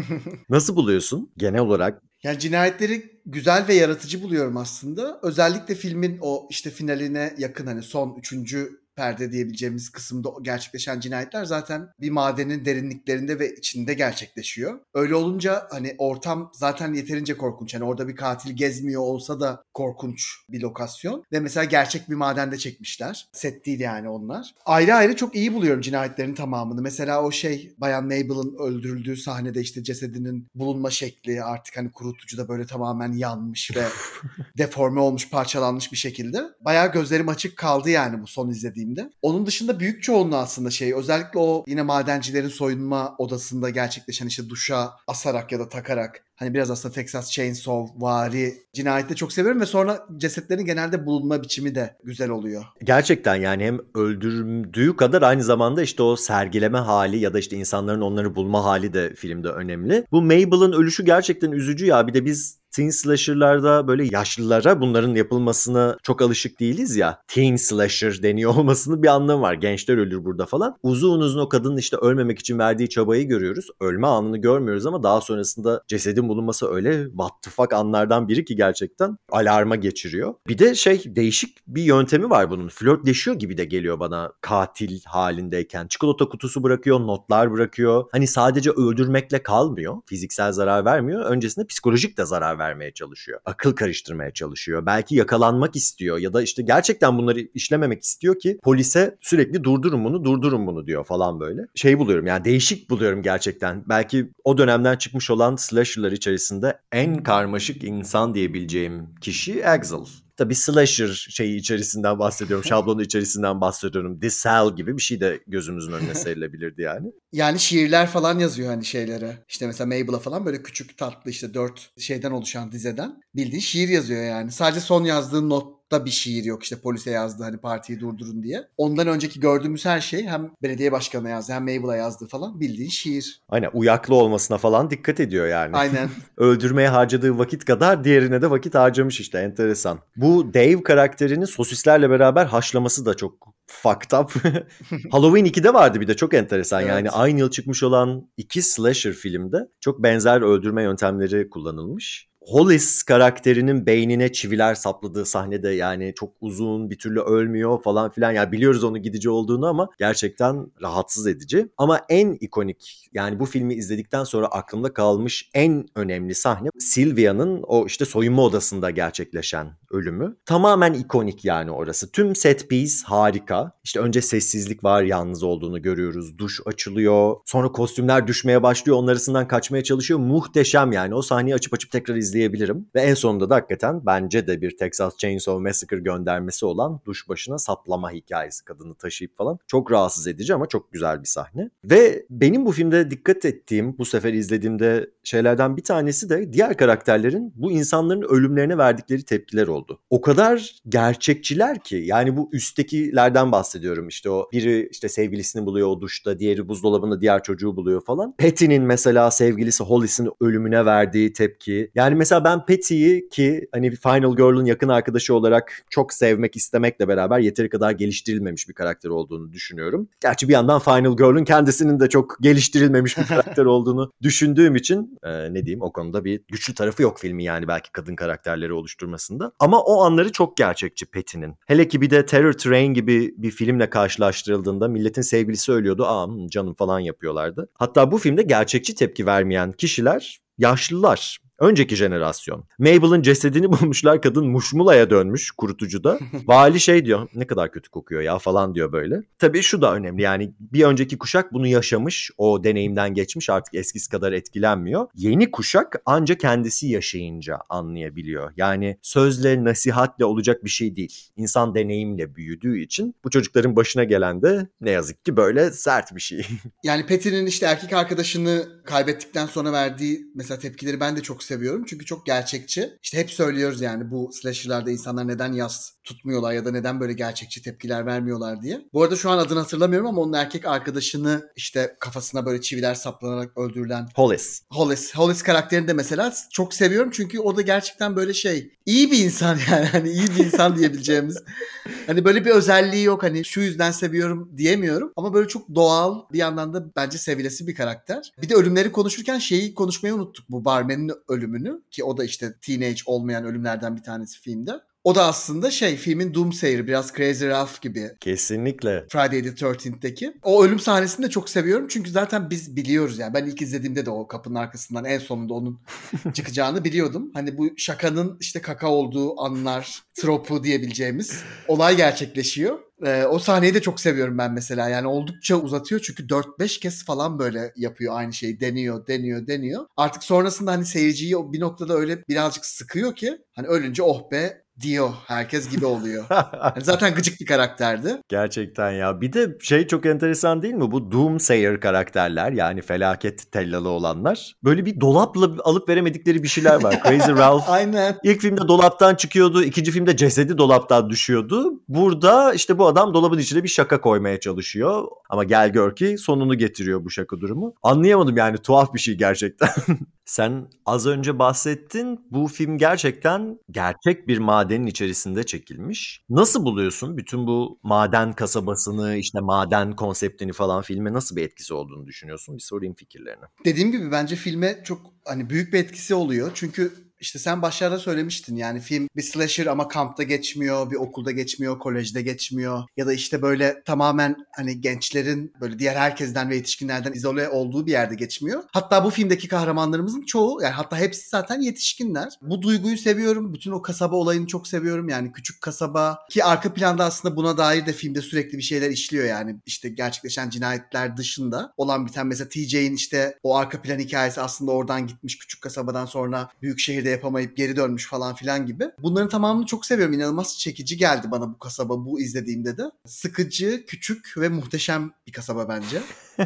Nasıl buluyorsun genel olarak? Yani cinayetleri güzel ve yaratıcı buluyorum aslında. Özellikle filmin o işte finaline yakın hani son üçüncü perde diyebileceğimiz kısımda gerçekleşen cinayetler zaten bir madenin derinliklerinde ve içinde gerçekleşiyor. Öyle olunca hani ortam zaten yeterince korkunç. Hani orada bir katil gezmiyor olsa da korkunç bir lokasyon. Ve mesela gerçek bir madende çekmişler. Set değil yani onlar. Ayrı ayrı çok iyi buluyorum cinayetlerin tamamını. Mesela o şey Bayan Mabel'ın öldürüldüğü sahnede işte cesedinin bulunma şekli artık hani kurutucuda böyle tamamen yanmış ve deforme olmuş, parçalanmış bir şekilde. Bayağı gözlerim açık kaldı yani bu son izlediğim filmde. Onun dışında büyük çoğunluğu aslında şey özellikle o yine madencilerin soyunma odasında gerçekleşen işte duşa asarak ya da takarak hani biraz aslında Texas Chainsaw vari cinayette çok seviyorum ve sonra cesetlerin genelde bulunma biçimi de güzel oluyor. Gerçekten yani hem öldürdüğü kadar aynı zamanda işte o sergileme hali ya da işte insanların onları bulma hali de filmde önemli. Bu Mabel'ın ölüşü gerçekten üzücü ya bir de biz teen slasher'larda böyle yaşlılara bunların yapılmasına çok alışık değiliz ya. Teen slasher deniyor olmasının bir anlamı var. Gençler ölür burada falan. Uzun uzun o kadının işte ölmemek için verdiği çabayı görüyoruz. Ölme anını görmüyoruz ama daha sonrasında cesedin bulunması öyle what the fuck anlardan biri ki gerçekten alarma geçiriyor. Bir de şey değişik bir yöntemi var bunun. Flörtleşiyor gibi de geliyor bana katil halindeyken. Çikolata kutusu bırakıyor, notlar bırakıyor. Hani sadece öldürmekle kalmıyor. Fiziksel zarar vermiyor. Öncesinde psikolojik de zarar vermeye çalışıyor. Akıl karıştırmaya çalışıyor. Belki yakalanmak istiyor ya da işte gerçekten bunları işlememek istiyor ki polise sürekli durdurun bunu, durdurun bunu diyor falan böyle. Şey buluyorum yani değişik buluyorum gerçekten. Belki o dönemden çıkmış olan slasher'lar içerisinde en karmaşık insan diyebileceğim kişi Axel. Tabi slasher şeyi içerisinden bahsediyorum, şablonu içerisinden bahsediyorum. The Cell gibi bir şey de gözümüzün önüne serilebilirdi yani. Yani şiirler falan yazıyor hani şeylere. İşte mesela Mabel'a falan böyle küçük tatlı işte dört şeyden oluşan dizeden bildiğin şiir yazıyor yani. Sadece son yazdığı not da bir şiir yok işte polise yazdı hani partiyi durdurun diye. Ondan önceki gördüğümüz her şey hem belediye başkanına yazdı hem Mabel'a yazdı falan bildiğin şiir. Aynen uyaklı olmasına falan dikkat ediyor yani. Aynen. Öldürmeye harcadığı vakit kadar diğerine de vakit harcamış işte enteresan. Bu Dave karakterini sosislerle beraber haşlaması da çok fucked up. Halloween 2'de vardı bir de çok enteresan Evet. yani aynı yıl çıkmış olan iki slasher filmde çok benzer öldürme yöntemleri kullanılmış. Hollis karakterinin beynine çiviler sapladığı sahnede yani çok uzun bir türlü ölmüyor falan filan. Yani biliyoruz onun gidici olduğunu ama gerçekten rahatsız edici. Ama en ikonik yani bu filmi izledikten sonra aklımda kalmış en önemli sahne Sylvia'nın o işte soyunma odasında gerçekleşen ölümü. Tamamen ikonik yani orası. Tüm set piece harika. İşte önce sessizlik var yalnız olduğunu görüyoruz. Duş açılıyor. Sonra kostümler düşmeye başlıyor. Onun arasından kaçmaya çalışıyor. Muhteşem yani. O sahneyi açıp açıp tekrar izleyebilirim. Ve en sonunda da hakikaten bence de bir Texas Chainsaw Massacre göndermesi olan duş başına saplama hikayesi kadını taşıyıp falan. Çok rahatsız edici ama çok güzel bir sahne. Ve benim bu filmde dikkat ettiğim bu sefer izlediğimde şeylerden bir tanesi de diğer karakterlerin bu insanların ölümlerine verdikleri tepkiler oldu. O kadar gerçekçiler ki yani bu üsttekilerden bahsediyorum işte o biri işte sevgilisini buluyor o duşta diğeri buzdolabında diğer çocuğu buluyor falan. Patty'nin mesela sevgilisi Hollis'in ölümüne verdiği tepki yani mesela ben Patty'yi ki hani Final Girl'un yakın arkadaşı olarak çok sevmek istemekle beraber yeteri kadar geliştirilmemiş bir karakter olduğunu düşünüyorum. Gerçi bir yandan Final Girl'un kendisinin de çok geliştirilmemiş bir karakter olduğunu düşündüğüm için e, ne diyeyim o konuda bir güçlü tarafı yok filmi yani belki kadın karakterleri oluşturmasında. Ama o anları çok gerçekçi Patty'nin. Hele ki bir de Terror Train gibi bir filmle karşılaştırıldığında milletin sevgilisi ölüyordu. Aa hmm, canım falan yapıyorlardı. Hatta bu filmde gerçekçi tepki vermeyen kişiler yaşlılar. Önceki jenerasyon. Mabel'ın cesedini bulmuşlar. Kadın muşmulaya dönmüş kurutucuda. Vali şey diyor ne kadar kötü kokuyor ya falan diyor böyle. Tabii şu da önemli yani bir önceki kuşak bunu yaşamış. O deneyimden geçmiş artık eskisi kadar etkilenmiyor. Yeni kuşak ancak kendisi yaşayınca anlayabiliyor. Yani sözle nasihatle olacak bir şey değil. İnsan deneyimle büyüdüğü için bu çocukların başına gelen de ne yazık ki böyle sert bir şey. Yani Patty'nin işte erkek arkadaşını kaybettikten sonra verdiği mesela tepkileri ben de çok seviyorum. Çünkü çok gerçekçi. İşte hep söylüyoruz yani bu slasher'larda insanlar neden yaz tutmuyorlar ya da neden böyle gerçekçi tepkiler vermiyorlar diye. Bu arada şu an adını hatırlamıyorum ama onun erkek arkadaşını işte kafasına böyle çiviler saplanarak öldürülen Hollis. Hollis. Hollis karakterini de mesela çok seviyorum çünkü o da gerçekten böyle şey iyi bir insan yani hani iyi bir insan diyebileceğimiz. Hani böyle bir özelliği yok hani şu yüzden seviyorum diyemiyorum ama böyle çok doğal bir yandan da bence sevilesi bir karakter. Bir de ölümleri konuşurken şeyi konuşmayı unuttuk bu barmenin ölümünü ki o da işte teenage olmayan ölümlerden bir tanesi filmde. O da aslında şey filmin Doomsayer'ı biraz Crazy Ralph gibi. Kesinlikle. Friday the 13th'teki. O ölüm sahnesini de çok seviyorum çünkü zaten biz biliyoruz yani. Ben ilk izlediğimde de o kapının arkasından en sonunda onun çıkacağını biliyordum. Hani bu şakanın işte kaka olduğu anlar, tropu diyebileceğimiz olay gerçekleşiyor. Ee, o sahneyi de çok seviyorum ben mesela. Yani oldukça uzatıyor çünkü 4-5 kez falan böyle yapıyor aynı şeyi. Deniyor, deniyor, deniyor. Artık sonrasında hani seyirciyi bir noktada öyle birazcık sıkıyor ki hani ölünce oh be diyor. Herkes gibi oluyor. Yani zaten gıcık bir karakterdi. Gerçekten ya. Bir de şey çok enteresan değil mi? Bu Doomsayer karakterler yani felaket tellalı olanlar. Böyle bir dolapla alıp veremedikleri bir şeyler var. Crazy Ralph Aynen. İlk filmde dolaptan çıkıyordu. ikinci filmde cesedi dolaptan düşüyordu. Burada işte bu adam dolabın içine bir şaka koymaya çalışıyor. Ama gel gör ki sonunu getiriyor bu şaka durumu. Anlayamadım yani tuhaf bir şey gerçekten. Sen az önce bahsettin. Bu film gerçekten gerçek bir madenin içerisinde çekilmiş. Nasıl buluyorsun bütün bu maden kasabasını, işte maden konseptini falan filme nasıl bir etkisi olduğunu düşünüyorsun? Bir sorayım fikirlerini. Dediğim gibi bence filme çok hani büyük bir etkisi oluyor. Çünkü işte sen başlarda söylemiştin yani film bir slasher ama kampta geçmiyor, bir okulda geçmiyor, kolejde geçmiyor ya da işte böyle tamamen hani gençlerin böyle diğer herkesten ve yetişkinlerden izole olduğu bir yerde geçmiyor. Hatta bu filmdeki kahramanlarımızın çoğu yani hatta hepsi zaten yetişkinler. Bu duyguyu seviyorum. Bütün o kasaba olayını çok seviyorum. Yani küçük kasaba ki arka planda aslında buna dair de filmde sürekli bir şeyler işliyor yani. işte gerçekleşen cinayetler dışında olan bir tane mesela TJ'in işte o arka plan hikayesi aslında oradan gitmiş küçük kasabadan sonra büyük şehirde yapamayıp geri dönmüş falan filan gibi. Bunların tamamını çok seviyorum. İnanılmaz çekici geldi bana bu kasaba bu izlediğimde de. Sıkıcı, küçük ve muhteşem bir kasaba bence.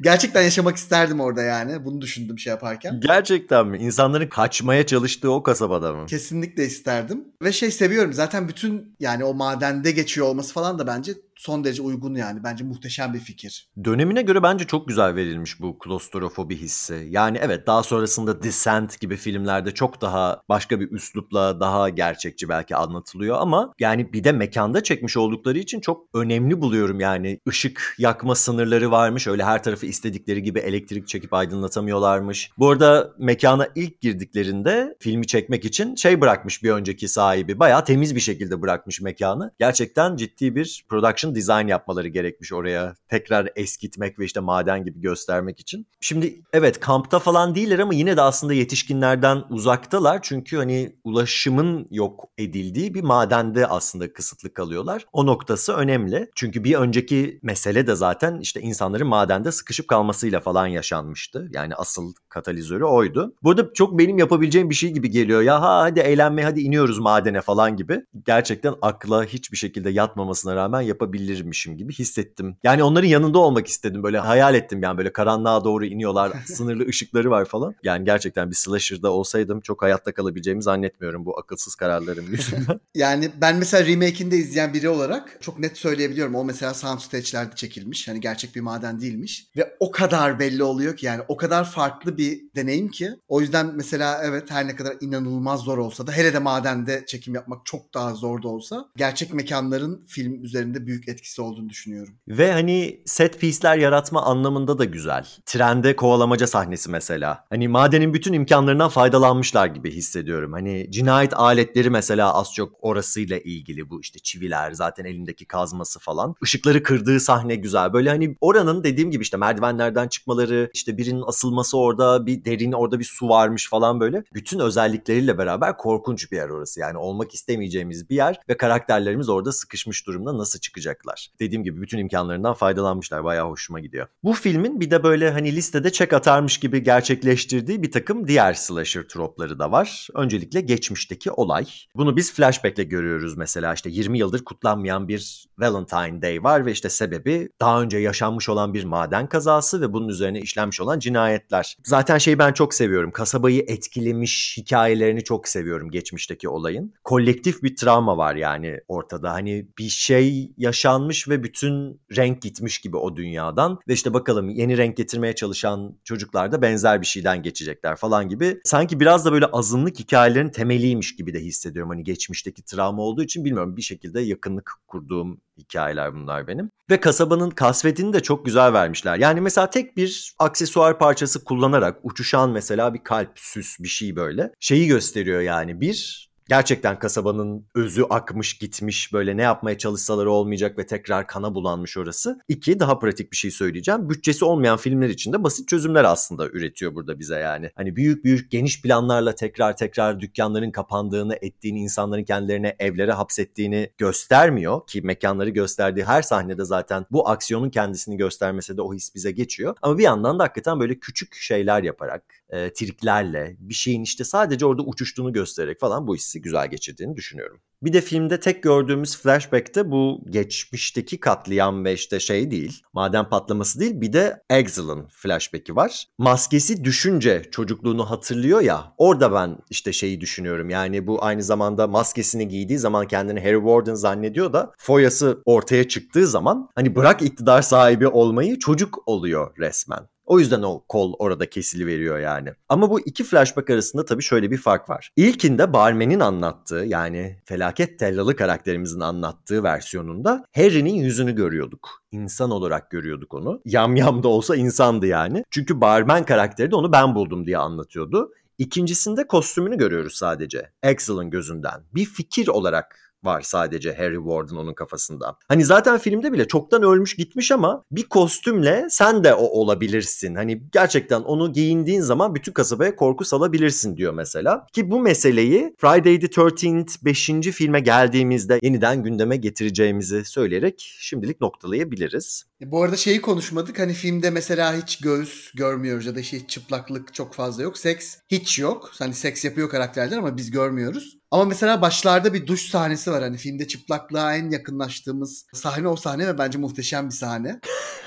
Gerçekten yaşamak isterdim orada yani. Bunu düşündüm şey yaparken. Gerçekten mi? İnsanların kaçmaya çalıştığı o kasabada mı? Kesinlikle isterdim. Ve şey seviyorum zaten bütün yani o madende geçiyor olması falan da bence son derece uygun yani. Bence muhteşem bir fikir. Dönemine göre bence çok güzel verilmiş bu klostrofobi hissi. Yani evet daha sonrasında Descent gibi filmlerde çok daha başka bir üslupla daha gerçekçi belki anlatılıyor ama yani bir de mekanda çekmiş oldukları için çok önemli buluyorum yani. ışık yakma sınırları varmış. Öyle her tarafı istedikleri gibi elektrik çekip aydınlatamıyorlarmış. Bu arada mekana ilk girdiklerinde filmi çekmek için şey bırakmış bir önceki sahibi. Bayağı temiz bir şekilde bırakmış mekanı. Gerçekten ciddi bir production design yapmaları gerekmiş oraya. Tekrar eskitmek ve işte maden gibi göstermek için. Şimdi evet kampta falan değiller ama yine de aslında yetişkinlerden uzaktalar. Çünkü hani ulaşımın yok edildiği bir madende aslında kısıtlı kalıyorlar. O noktası önemli. Çünkü bir önceki mesele de zaten işte insanların madende sıkışıp kalmasıyla falan yaşanmıştı. Yani asıl katalizörü oydu. Burada çok benim yapabileceğim bir şey gibi geliyor. Ya ha hadi eğlenmeye hadi iniyoruz madene falan gibi. Gerçekten akla hiçbir şekilde yatmamasına rağmen yapabileceğim olabilirmişim gibi hissettim. Yani onların yanında olmak istedim. Böyle hayal ettim yani böyle karanlığa doğru iniyorlar. sınırlı ışıkları var falan. Yani gerçekten bir slasher'da olsaydım çok hayatta kalabileceğimi zannetmiyorum bu akılsız kararlarım yüzünden. yani ben mesela remake'ini de izleyen biri olarak çok net söyleyebiliyorum. O mesela soundstage'lerde çekilmiş. Hani gerçek bir maden değilmiş. Ve o kadar belli oluyor ki yani o kadar farklı bir deneyim ki. O yüzden mesela evet her ne kadar inanılmaz zor olsa da hele de madende çekim yapmak çok daha zor da olsa gerçek mekanların film üzerinde büyük etkisi olduğunu düşünüyorum. Ve hani set piece'ler yaratma anlamında da güzel. Trende kovalamaca sahnesi mesela. Hani madenin bütün imkanlarından faydalanmışlar gibi hissediyorum. Hani cinayet aletleri mesela az çok orasıyla ilgili bu işte çiviler zaten elindeki kazması falan. Işıkları kırdığı sahne güzel. Böyle hani oranın dediğim gibi işte merdivenlerden çıkmaları, işte birinin asılması orada, bir derin orada bir su varmış falan böyle. Bütün özellikleriyle beraber korkunç bir yer orası. Yani olmak istemeyeceğimiz bir yer ve karakterlerimiz orada sıkışmış durumda nasıl çıkacaklar? Dediğim gibi bütün imkanlarından faydalanmışlar. Bayağı hoşuma gidiyor. Bu filmin bir de böyle hani listede çek atarmış gibi gerçekleştirdiği bir takım diğer slasher tropları da var. Öncelikle geçmişteki olay. Bunu biz flashback'le görüyoruz mesela işte 20 yıldır kutlanmayan bir Valentine Day var ve işte sebebi daha önce yaşanmış olan bir maden kazası ve bunun üzerine işlenmiş olan cinayetler. Zaten şeyi ben çok seviyorum. Kasabayı etkilemiş hikayelerini çok seviyorum geçmişteki olayın. Kolektif bir travma var yani ortada. Hani bir şey yaşanmış ve bütün renk gitmiş gibi o dünyadan. Ve işte bakalım yeni renk getirmeye çalışan çocuklar da benzer bir şeyden geçecekler falan gibi. Sanki biraz da böyle azınlık hikayelerin temeliymiş gibi de hissediyorum. Hani geçmişteki travma olduğu için bilmiyorum bir şekilde yakınlık kurduğum hikayeler bunlar benim. Ve kasabanın kasvetini de çok güzel vermişler. Yani mesela tek bir aksesuar parçası kullanarak uçuşan mesela bir kalp, süs bir şey böyle. Şeyi gösteriyor yani bir gerçekten kasabanın özü akmış gitmiş böyle ne yapmaya çalışsalar olmayacak ve tekrar kana bulanmış orası. İki daha pratik bir şey söyleyeceğim. Bütçesi olmayan filmler için de basit çözümler aslında üretiyor burada bize yani. Hani büyük büyük geniş planlarla tekrar tekrar dükkanların kapandığını ettiğini insanların kendilerine evlere hapsettiğini göstermiyor ki mekanları gösterdiği her sahnede zaten bu aksiyonun kendisini göstermese de o his bize geçiyor. Ama bir yandan da hakikaten böyle küçük şeyler yaparak, e, triklerle bir şeyin işte sadece orada uçuştuğunu göstererek falan bu hissi güzel geçirdiğini düşünüyorum. Bir de filmde tek gördüğümüz flashback'te bu geçmişteki katliam ve işte şey değil, maden patlaması değil bir de Exil'ın flashback'i var. Maskesi düşünce çocukluğunu hatırlıyor ya orada ben işte şeyi düşünüyorum yani bu aynı zamanda maskesini giydiği zaman kendini Harry Warden zannediyor da foyası ortaya çıktığı zaman hani bırak iktidar sahibi olmayı çocuk oluyor resmen. O yüzden o kol orada kesili veriyor yani. Ama bu iki flashback arasında tabii şöyle bir fark var. İlkinde barmenin anlattığı yani felaket tellalı karakterimizin anlattığı versiyonunda Harry'nin yüzünü görüyorduk. İnsan olarak görüyorduk onu. Yam yam da olsa insandı yani. Çünkü barmen karakteri de onu ben buldum diye anlatıyordu. İkincisinde kostümünü görüyoruz sadece. Axel'ın gözünden. Bir fikir olarak var sadece Harry Warden onun kafasında. Hani zaten filmde bile çoktan ölmüş gitmiş ama bir kostümle sen de o olabilirsin. Hani gerçekten onu giyindiğin zaman bütün kasabaya korku salabilirsin diyor mesela. Ki bu meseleyi Friday the 13th 5. filme geldiğimizde yeniden gündeme getireceğimizi söyleyerek şimdilik noktalayabiliriz. Bu arada şeyi konuşmadık. Hani filmde mesela hiç göğüs görmüyoruz ya da işte çıplaklık çok fazla yok. Seks hiç yok. Hani seks yapıyor karakterler ama biz görmüyoruz. Ama mesela başlarda bir duş sahnesi var. Hani filmde çıplaklığa en yakınlaştığımız sahne o sahne ve bence muhteşem bir sahne.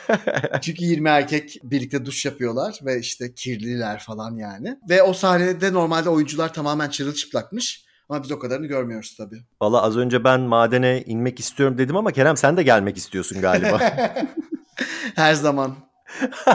Çünkü 20 erkek birlikte duş yapıyorlar ve işte kirliler falan yani. Ve o sahnede normalde oyuncular tamamen çırılçıplakmış. Ama biz o kadarını görmüyoruz tabii. Valla az önce ben madene inmek istiyorum dedim ama Kerem sen de gelmek istiyorsun galiba. Her zaman.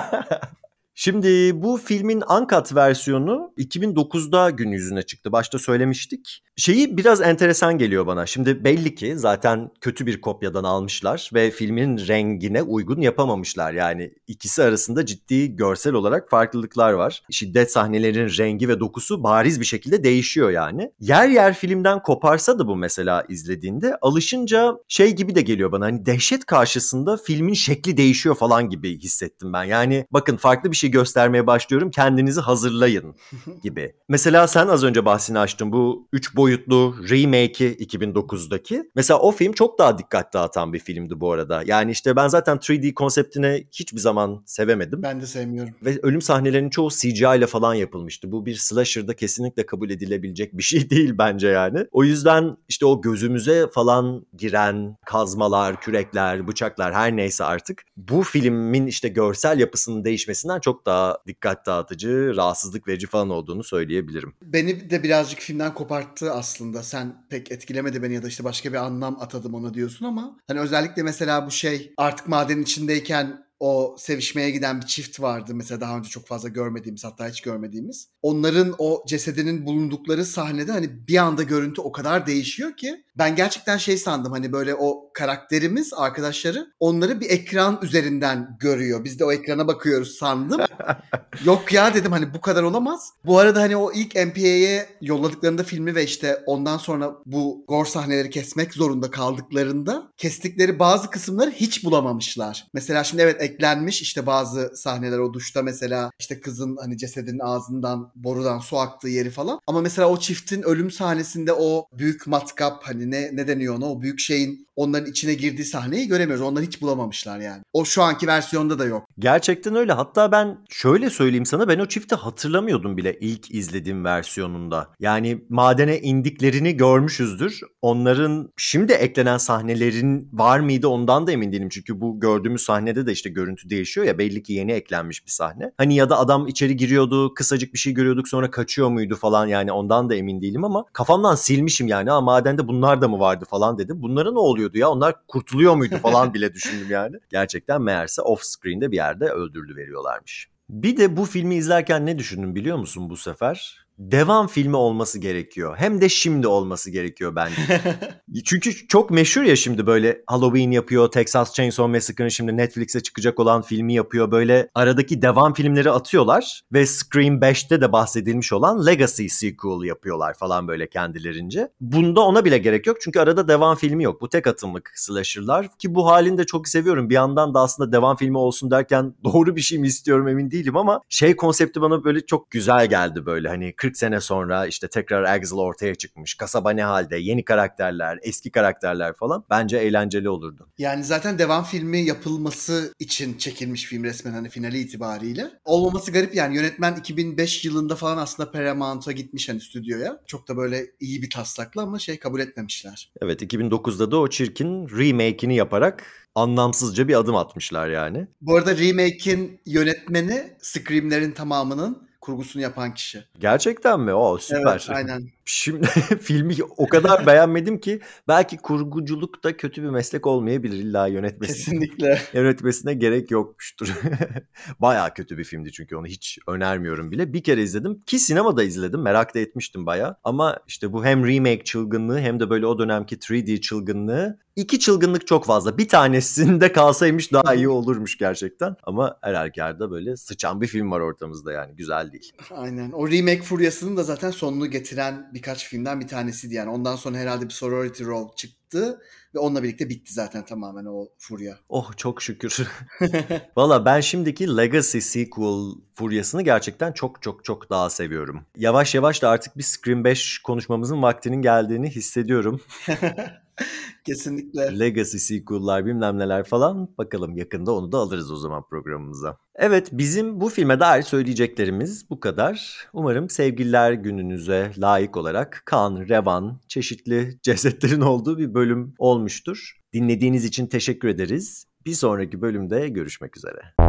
Şimdi bu filmin uncut versiyonu 2009'da gün yüzüne çıktı. Başta söylemiştik. Şeyi biraz enteresan geliyor bana. Şimdi belli ki zaten kötü bir kopyadan almışlar ve filmin rengine uygun yapamamışlar. Yani ikisi arasında ciddi görsel olarak farklılıklar var. Şiddet sahnelerin rengi ve dokusu bariz bir şekilde değişiyor yani. Yer yer filmden koparsa da bu mesela izlediğinde alışınca şey gibi de geliyor bana. Hani dehşet karşısında filmin şekli değişiyor falan gibi hissettim ben. Yani bakın farklı bir şey göstermeye başlıyorum kendinizi hazırlayın gibi. Mesela sen az önce bahsini açtın bu 3 boyut boyutlu remake'i 2009'daki. Mesela o film çok daha dikkat dağıtan bir filmdi bu arada. Yani işte ben zaten 3D konseptine hiçbir zaman sevemedim. Ben de sevmiyorum. Ve ölüm sahnelerinin çoğu CGI ile falan yapılmıştı. Bu bir slasher'da kesinlikle kabul edilebilecek bir şey değil bence yani. O yüzden işte o gözümüze falan giren kazmalar, kürekler, bıçaklar her neyse artık bu filmin işte görsel yapısının değişmesinden çok daha dikkat dağıtıcı, rahatsızlık verici falan olduğunu söyleyebilirim. Beni de birazcık filmden koparttı aslında. Sen pek etkilemedi beni ya da işte başka bir anlam atadım ona diyorsun ama hani özellikle mesela bu şey artık madenin içindeyken o sevişmeye giden bir çift vardı. Mesela daha önce çok fazla görmediğimiz hatta hiç görmediğimiz. Onların o cesedinin bulundukları sahnede hani bir anda görüntü o kadar değişiyor ki ben gerçekten şey sandım hani böyle o karakterimiz arkadaşları onları bir ekran üzerinden görüyor. Biz de o ekrana bakıyoruz sandım. Yok ya dedim hani bu kadar olamaz. Bu arada hani o ilk MPA'ye yolladıklarında filmi ve işte ondan sonra bu gore sahneleri kesmek zorunda kaldıklarında kestikleri bazı kısımları hiç bulamamışlar. Mesela şimdi evet eklenmiş işte bazı sahneler o duşta mesela işte kızın hani cesedinin ağzından borudan su aktığı yeri falan. Ama mesela o çiftin ölüm sahnesinde o büyük matkap hani ne ne deniyor ona o büyük şeyin onların içine girdiği sahneyi göremiyoruz. Onları hiç bulamamışlar yani. O şu anki versiyonda da yok. Gerçekten öyle. Hatta ben şöyle söyleyeyim sana ben o çifti hatırlamıyordum bile ilk izlediğim versiyonunda. Yani madene indiklerini görmüşüzdür. Onların şimdi eklenen sahnelerin var mıydı ondan da emin değilim. Çünkü bu gördüğümüz sahnede de işte görüntü değişiyor ya belli ki yeni eklenmiş bir sahne. Hani ya da adam içeri giriyordu kısacık bir şey görüyorduk sonra kaçıyor muydu falan yani ondan da emin değilim ama kafamdan silmişim yani. Ha madende bunlar da mı vardı falan dedim. Bunlara ne oluyordu ya onlar kurtuluyor muydu falan bile düşündüm yani. Gerçekten meğerse off screen'de bir yerde öldürülü veriyorlarmış. Bir de bu filmi izlerken ne düşündüm biliyor musun bu sefer? Devam filmi olması gerekiyor. Hem de şimdi olması gerekiyor bence. Çünkü çok meşhur ya şimdi böyle Halloween yapıyor, Texas Chainsaw Massacre'ın şimdi Netflix'e çıkacak olan filmi yapıyor. Böyle aradaki devam filmleri atıyorlar ve Scream 5'te de bahsedilmiş olan Legacy sequel yapıyorlar falan böyle kendilerince. Bunda ona bile gerek yok çünkü arada devam filmi yok. Bu tek atımlık slasher'lar ki bu halini de çok seviyorum. Bir yandan da aslında devam filmi olsun derken doğru bir şey mi istiyorum emin değilim ama şey konsepti bana böyle çok güzel geldi böyle hani 40 sene sonra işte tekrar Axel ortaya çıkmış. Kasaba ne halde? Yeni karakterler, eski karakterler falan. Bence eğlenceli olurdu. Yani zaten devam filmi yapılması için çekilmiş film resmen hani finali itibariyle. Olmaması garip yani yönetmen 2005 yılında falan aslında Paramount'a gitmiş hani stüdyoya. Çok da böyle iyi bir taslakla ama şey kabul etmemişler. Evet 2009'da da o çirkin remake'ini yaparak anlamsızca bir adım atmışlar yani. Bu arada remake'in yönetmeni Scream'lerin tamamının kurgusunu yapan kişi. Gerçekten mi? O süper. Evet, aynen. Şimdi filmi o kadar beğenmedim ki belki kurguculuk da kötü bir meslek olmayabilir illa yönetmesi. Kesinlikle. Yönetmesine gerek yokmuştur. baya kötü bir filmdi çünkü onu hiç önermiyorum bile. Bir kere izledim ki sinemada izledim merak da etmiştim baya. Ama işte bu hem remake çılgınlığı hem de böyle o dönemki 3D çılgınlığı iki çılgınlık çok fazla. Bir tanesinde kalsaymış daha iyi olurmuş gerçekten. Ama her halükarda böyle sıçan bir film var ortamızda yani güzel değil. Aynen. O remake furyasının da zaten sonunu getiren birkaç filmden bir tanesiydi yani. Ondan sonra herhalde bir Sorority Row çıktı ve onunla birlikte bitti zaten tamamen o furya. Oh çok şükür. Valla ben şimdiki Legacy sequel furyasını gerçekten çok çok çok daha seviyorum. Yavaş yavaş da artık bir Scream 5 konuşmamızın vaktinin geldiğini hissediyorum. Kesinlikle. Legacy sequel'lar bilmem neler falan. Bakalım yakında onu da alırız o zaman programımıza. Evet bizim bu filme dair söyleyeceklerimiz bu kadar. Umarım sevgililer gününüze layık olarak kan, revan, çeşitli cesetlerin olduğu bir bölüm olmuştur. Dinlediğiniz için teşekkür ederiz. Bir sonraki bölümde görüşmek üzere.